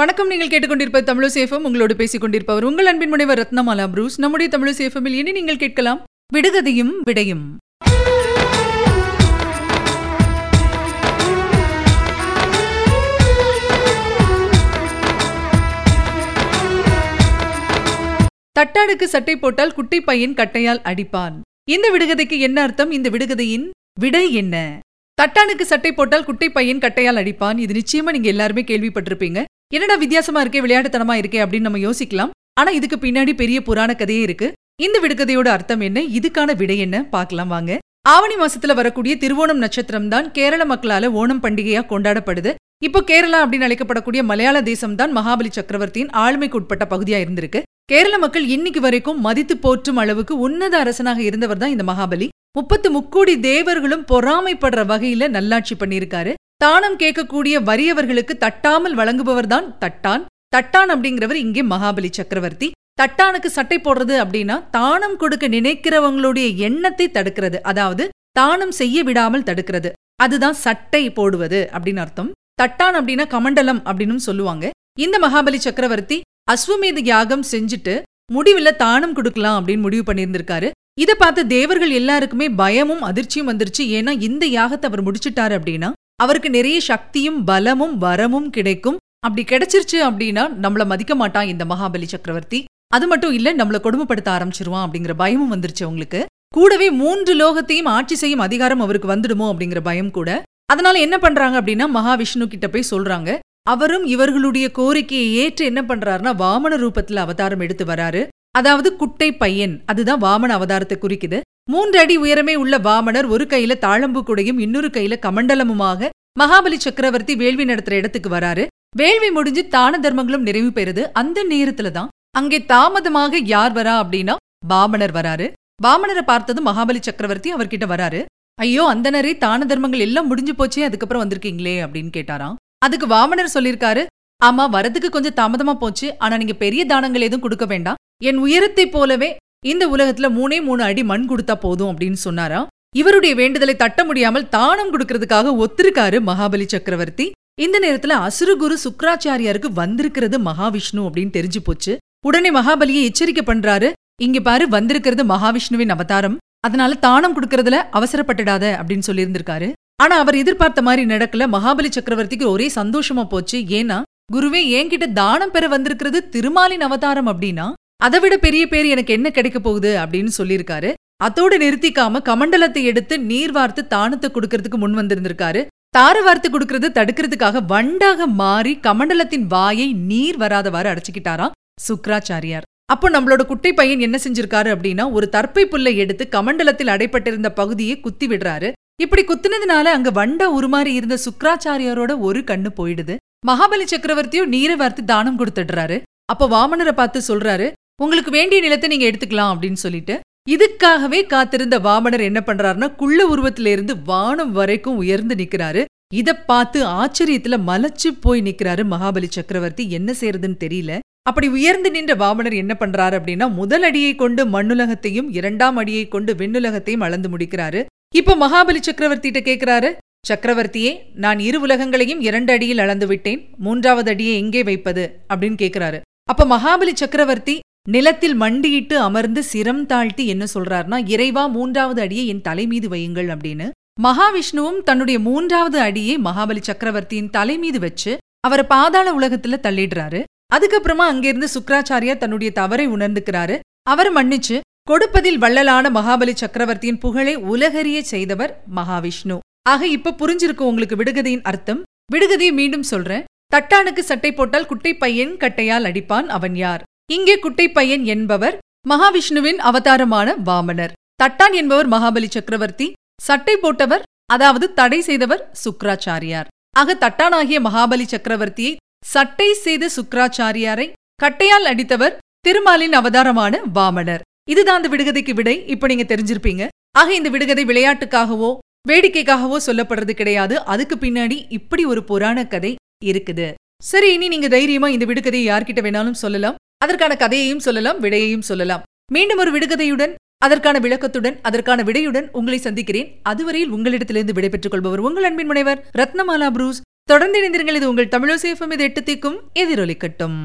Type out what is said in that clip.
வணக்கம். நீங்கள் கேட்டுக்கொண்டிருப்ப தமிழசேஃபம் உங்களோடு பேசிக் கொண்டிருப்பவர் உங்கள் அன்பின் முனைவர் ரத்னமாலா புரூஸ். நம்முடைய தமிழசேஃபமில் இனி நீங்கள் கேட்கலாம். விடுகதையும் விடையும். தட்டாடுக்கு சட்டை போட்டால் குட்டி பையன் கட்டையால் அடிப்பான். இந்த விடுகதைக்கு என்ன அர்த்தம்? இந்த விடுகதையின் விடை என்ன? தட்டானுக்கு சட்டை போட்டால் குட்டி பையன் கட்டையால் அடிப்பான். இது நிச்சயமா நீங்க எல்லாருமே கேள்விப்பட்டிருப்பீங்க. என்னடா வித்தியாசமா இருக்கே விளையாட்டுத்தனமா இருக்கே அப்படின்னு நம்ம யோசிக்கலாம். ஆனா இதுக்கு பின்னாடி பெரிய புராண கதையே இருக்கு. இந்த விடுகதையோட அர்த்தம் என்ன? இதுக்கான விடை என்ன? பார்க்கலாம் வாங்க. ஆவணி மாசத்துல வரக்கூடிய திருவோணம் நட்சத்திரம் தான் கேரள மக்களால ஓணம் பண்டிகையா கொண்டாடப்படுது. இப்போ கேரளா அப்படின்னு அழைக்கப்படக்கூடிய மலையாள தேசம் தான் மகாபலி சக்கரவர்த்தியின் ஆளுமைக்கு உட்பட்ட பகுதியா இருந்திருக்கு. கேரள மக்கள் இன்னைக்கு வரைக்கும் மதித்து போற்றும் அளவுக்கு உன்னத அரசனாக இருந்தவர் தான் இந்த மகாபலி. முப்பத்து முக்கோடி தேவர்களும் பொறாமைப்படுற வகையில நல்லாட்சி பண்ணியிருக்காரு. தானம் கேட்கக்கூடிய வறியவர்களுக்கு தட்டாமல் வழங்குபவர் தான் தட்டான். தட்டான் அப்படிங்கிறவர் இங்கே மகாபலி சக்கரவர்த்தி. தட்டானுக்கு சட்டை போடுறது அப்படின்னா தானம் கொடுக்க நினைக்கிறவங்களுடைய எண்ணத்தை தடுக்கிறது. அதாவது தானம் செய்ய விடாமல் தடுக்கிறது. அதுதான் சட்டை போடுவது அப்படின்னு அர்த்தம். தட்டான் அப்படின்னா கமண்டலம் அப்படின்னு சொல்லுவாங்க. இந்த மகாபலி சக்கரவர்த்தி அஸ்வமேத யாகம் செஞ்சுட்டு முடிவுல தானம் கொடுக்கலாம் அப்படின்னு முடிவு பண்ணியிருந்திருக்காரு. இதை பார்த்த தேவர்கள் எல்லாருக்குமே பயமும் அதிர்ச்சியும் வந்துருச்சு. ஏன்னா இந்த யாகத்தை அவர் முடிச்சிட்டாரு அப்படின்னா அவருக்கு நிறைய சக்தியும் பலமும் வரமும் கிடைக்கும். அப்படி கிடைச்சிருச்சு அப்படின்னா நம்மள மதிக்க மாட்டான் இந்த மகாபலி சக்கரவர்த்தி. அது மட்டும் இல்ல நம்மள கொடுமைப்படுத்த ஆரம்பிச்சிருவான் அப்படிங்கிற பயமும் வந்துருச்சு அவங்களுக்கு. கூடவே மூன்று லோகத்தையும் ஆட்சி செய்யும் அதிகாரம் அவருக்கு வந்துடுமோ அப்படிங்கிற பயம் கூட. அதனால என்ன பண்றாங்க அப்படின்னா மகாவிஷ்ணு கிட்ட போய் சொல்றாங்க. அவரும் இவர்களுடைய கோரிக்கையை ஏற்று என்ன பண்றாருன்னா வாமன ரூபத்துல அவதாரம் எடுத்து வராரு. அதாவது குட்டை பையன். அதுதான் வாமன அவதாரத்தை குறிக்குது. மூன்று அடி உயரமே உள்ள வாமனர் ஒரு கையில தாழம்பு கூடையும் இன்னொரு கையில கமண்டலமுமாக மகாபலி சக்கரவர்த்தி வேள்வி நடத்துற இடத்துக்கு வராரு. வேள்வி முடிஞ்சு தான தர்மங்களும் நிறைவு பெறுது. அந்த நேரத்துல தான் அங்கே தாமதமாக யார் வரா அப்படின்னா வாமனர் வராரு. வாமனரை பார்த்ததும் மகாபலி சக்கரவர்த்தி அவர்கிட்ட வராரு. ஐயோ அந்தனரே தான தர்மங்கள் எல்லாம் முடிஞ்சு போச்சே அதுக்கப்புறம் வந்திருக்கீங்களே அப்படின்னு கேட்டாராம். அதுக்கு வாமனர் சொல்லிருக்காரு ஆமா வரதுக்கு கொஞ்சம் தாமதமா போச்சு. ஆனா நீங்க பெரிய தானங்கள் எதுவும் கொடுக்க வேண்டாம். என் உயரத்தை போலவே இந்த உலகத்துல மூணே மூணு அடி மண் கொடுத்தா போதும் அப்படின்னு சொன்னாராம் இவருடைய வேண்டுதலை தட்ட முடியாமல் தானம் கொடுக்கறதுக்காக ஒத்திருக்காரு மகாபலி சக்கரவர்த்தி. இந்த நேரத்துல அசுரகுரு சுக்கராச்சாரியாருக்கு வந்திருக்கிறது மகாவிஷ்ணு அப்படின்னு தெரிஞ்சு போச்சு. உடனே மகாபலியை எச்சரிக்கை பண்றாரு. இங்க பாரு வந்திருக்கிறது மகாவிஷ்ணுவின் அவதாரம். அதனால தானம் கொடுக்கறதுல அவசரப்பட்டுடாத அப்படின்னு சொல்லியிருந்திருக்காரு. ஆனா அவர் எதிர்பார்த்த மாதிரி நடக்கல. மகாபலி சக்கரவர்த்திக்கு ஒரே சந்தோஷமா போச்சு. ஏன்னா குருவே என்கிட்ட தானம் பெற வந்திருக்கிறது திருமாலின் அவதாரம் அப்படின்னா அதை விட பெரிய பேர் எனக்கு என்ன கிடைக்க போகுது அப்படின்னு சொல்லியிருக்காரு. அதோட நிறுத்திக்காம கமண்டலத்தை எடுத்து நீர் வார்த்து தானத்தை கொடுக்கறதுக்கு முன் வந்திருந்திருக்காரு. தார வார்த்து கொடுக்கறது தடுக்கிறதுக்காக வண்டாக மாறி கமண்டலத்தின் வாயை நீர் வராதவாறு அடைச்சுக்கிட்டாராம் சுக்ராச்சாரியார் அப்போ நம்மளோட குட்டை பையன் என்ன செஞ்சிருக்காரு அப்படின்னா ஒரு தற்பை புல்லை எடுத்து கமண்டலத்தில் அடைப்பட்டிருந்த பகுதியை குத்தி விடுறாரு. இப்படி குத்துனதுனால அங்க வண்டா உருமாறி இருந்த சுக்ராச்சாரியாரோட ஒரு கண்ணு போயிடுது. மகாபலி சக்கரவர்த்தியும் நீரை வார்த்து தானம் கொடுத்துடுறாரு. அப்ப வாமனரை பார்த்து சொல்றாரு உங்களுக்கு வேண்டிய நிலத்தை நீங்க எடுத்துக்கலாம் அப்படின்னு சொல்லிட்டு இதுக்காகவே காத்திருந்த வாமனர் என்ன பண்றாருன்னா குள்ள உருவத்திலிருந்து வானம் வரைக்கும் உயர்ந்து நிக்கிறாரு. இத பார்த்து ஆச்சரியத்துல மலைச்சு போய் நிக்கிறாரு மகாபலி சக்கரவர்த்தி. என்ன செய்யறதுன்னு தெரியல. அப்படி உயர்ந்து நின்ற வாமனர் என்ன பண்றாரு அப்படின்னா முதல் அடியை கொண்டு மண்ணுலகத்தையும் இரண்டாம் அடியை கொண்டு விண்ணுலகத்தையும் அளந்து முடிக்கிறாரு. இப்ப மகாபலி சக்கரவர்த்திட்ட கேக்குறாரு சக்கரவர்த்தியே நான் இரு உலகங்களையும் இரண்டு அடியில் அளந்து விட்டேன். மூன்றாவது அடியை எங்கே வைப்பது? அப்படின்னு கேக்குறாரு. அப்ப மகாபலி சக்கரவர்த்தி நிலத்தில் மண்டியிட்டு அமர்ந்து சிரம் தாழ்த்தி என்ன சொல்றாருன்னா இறைவா மூன்றாவது அடியை என் தலை மீது வையுங்கள் அப்படின்னு. மகாவிஷ்ணுவும் தன்னுடைய மூன்றாவது அடியை மகாபலி சக்கரவர்த்தியின் தலை மீது வச்சு அவரை பாதாள உலகத்துல தள்ளிடுறாரு. அதுக்கப்புறமா அங்கிருந்து சுக்கராச்சாரியா தன்னுடைய தவறை உணர்ந்துக்கிறாரு. அவர் மன்னிச்சு கொடுப்பதில் வள்ளலான மகாபலி சக்கரவர்த்தியின் புகழை உலகறிய செய்தவர் மகாவிஷ்ணு. ஆக இப்ப புரிஞ்சிருக்கு உங்களுக்கு விடுகதையின் அர்த்தம். விடுகதையை மீண்டும் சொல்றேன். தட்டானுக்கு சட்டை போட்டால் குட்டை பையன் கட்டையால் அடிப்பான் அவன் யார்? இங்கே குட்டைப்பையன் என்பவர் மகாவிஷ்ணுவின் அவதாரமான வாமனர். தட்டான் என்பவர் மகாபலி சக்கரவர்த்தி. சட்டை போட்டவர் அதாவது தடை செய்தவர் சுக்ராச்சாரியார் ஆக தட்டானாகிய மகாபலி சக்கரவர்த்தியை சட்டை செய்த சுக்ராச்சாரியாரை கட்டையால் அடித்தவர் திருமாலின் அவதாரமான வாமனர். இதுதான் அந்த விடுகதைக்கு விடை. இப்ப நீங்க தெரிஞ்சிருப்பீங்க. ஆக இந்த விடுகதை விளையாட்டுக்காகவோ வேடிக்கைக்காகவோ சொல்லப்படுறது கிடையாது. அதுக்கு பின்னாடி இப்படி ஒரு புராண கதை இருக்குது. சரி இனி நீங்க தைரியமா இந்த விடுகதையை யார்கிட்ட வேணாலும் சொல்லலாம். அதற்கான கதையையும் சொல்லலாம் விடையையும் சொல்லலாம். மீண்டும் ஒரு விடுகதையுடன் அதற்கான விளக்கத்துடன் அதற்கான விடையுடன் உங்களை சந்திக்கிறேன். அதுவரையில் உங்களிடத்திலிருந்து விடைபெற்றுக் கொள்பவர் உங்கள் அன்பின் முனைவர் ரத்னமாலா புரூஸ். தொடர்ந்து இணைந்திருங்கள் இது உங்கள் தமிழோசேஃபம் இது எட்டு தீக்கும் எதிரொலிக்கட்டும்.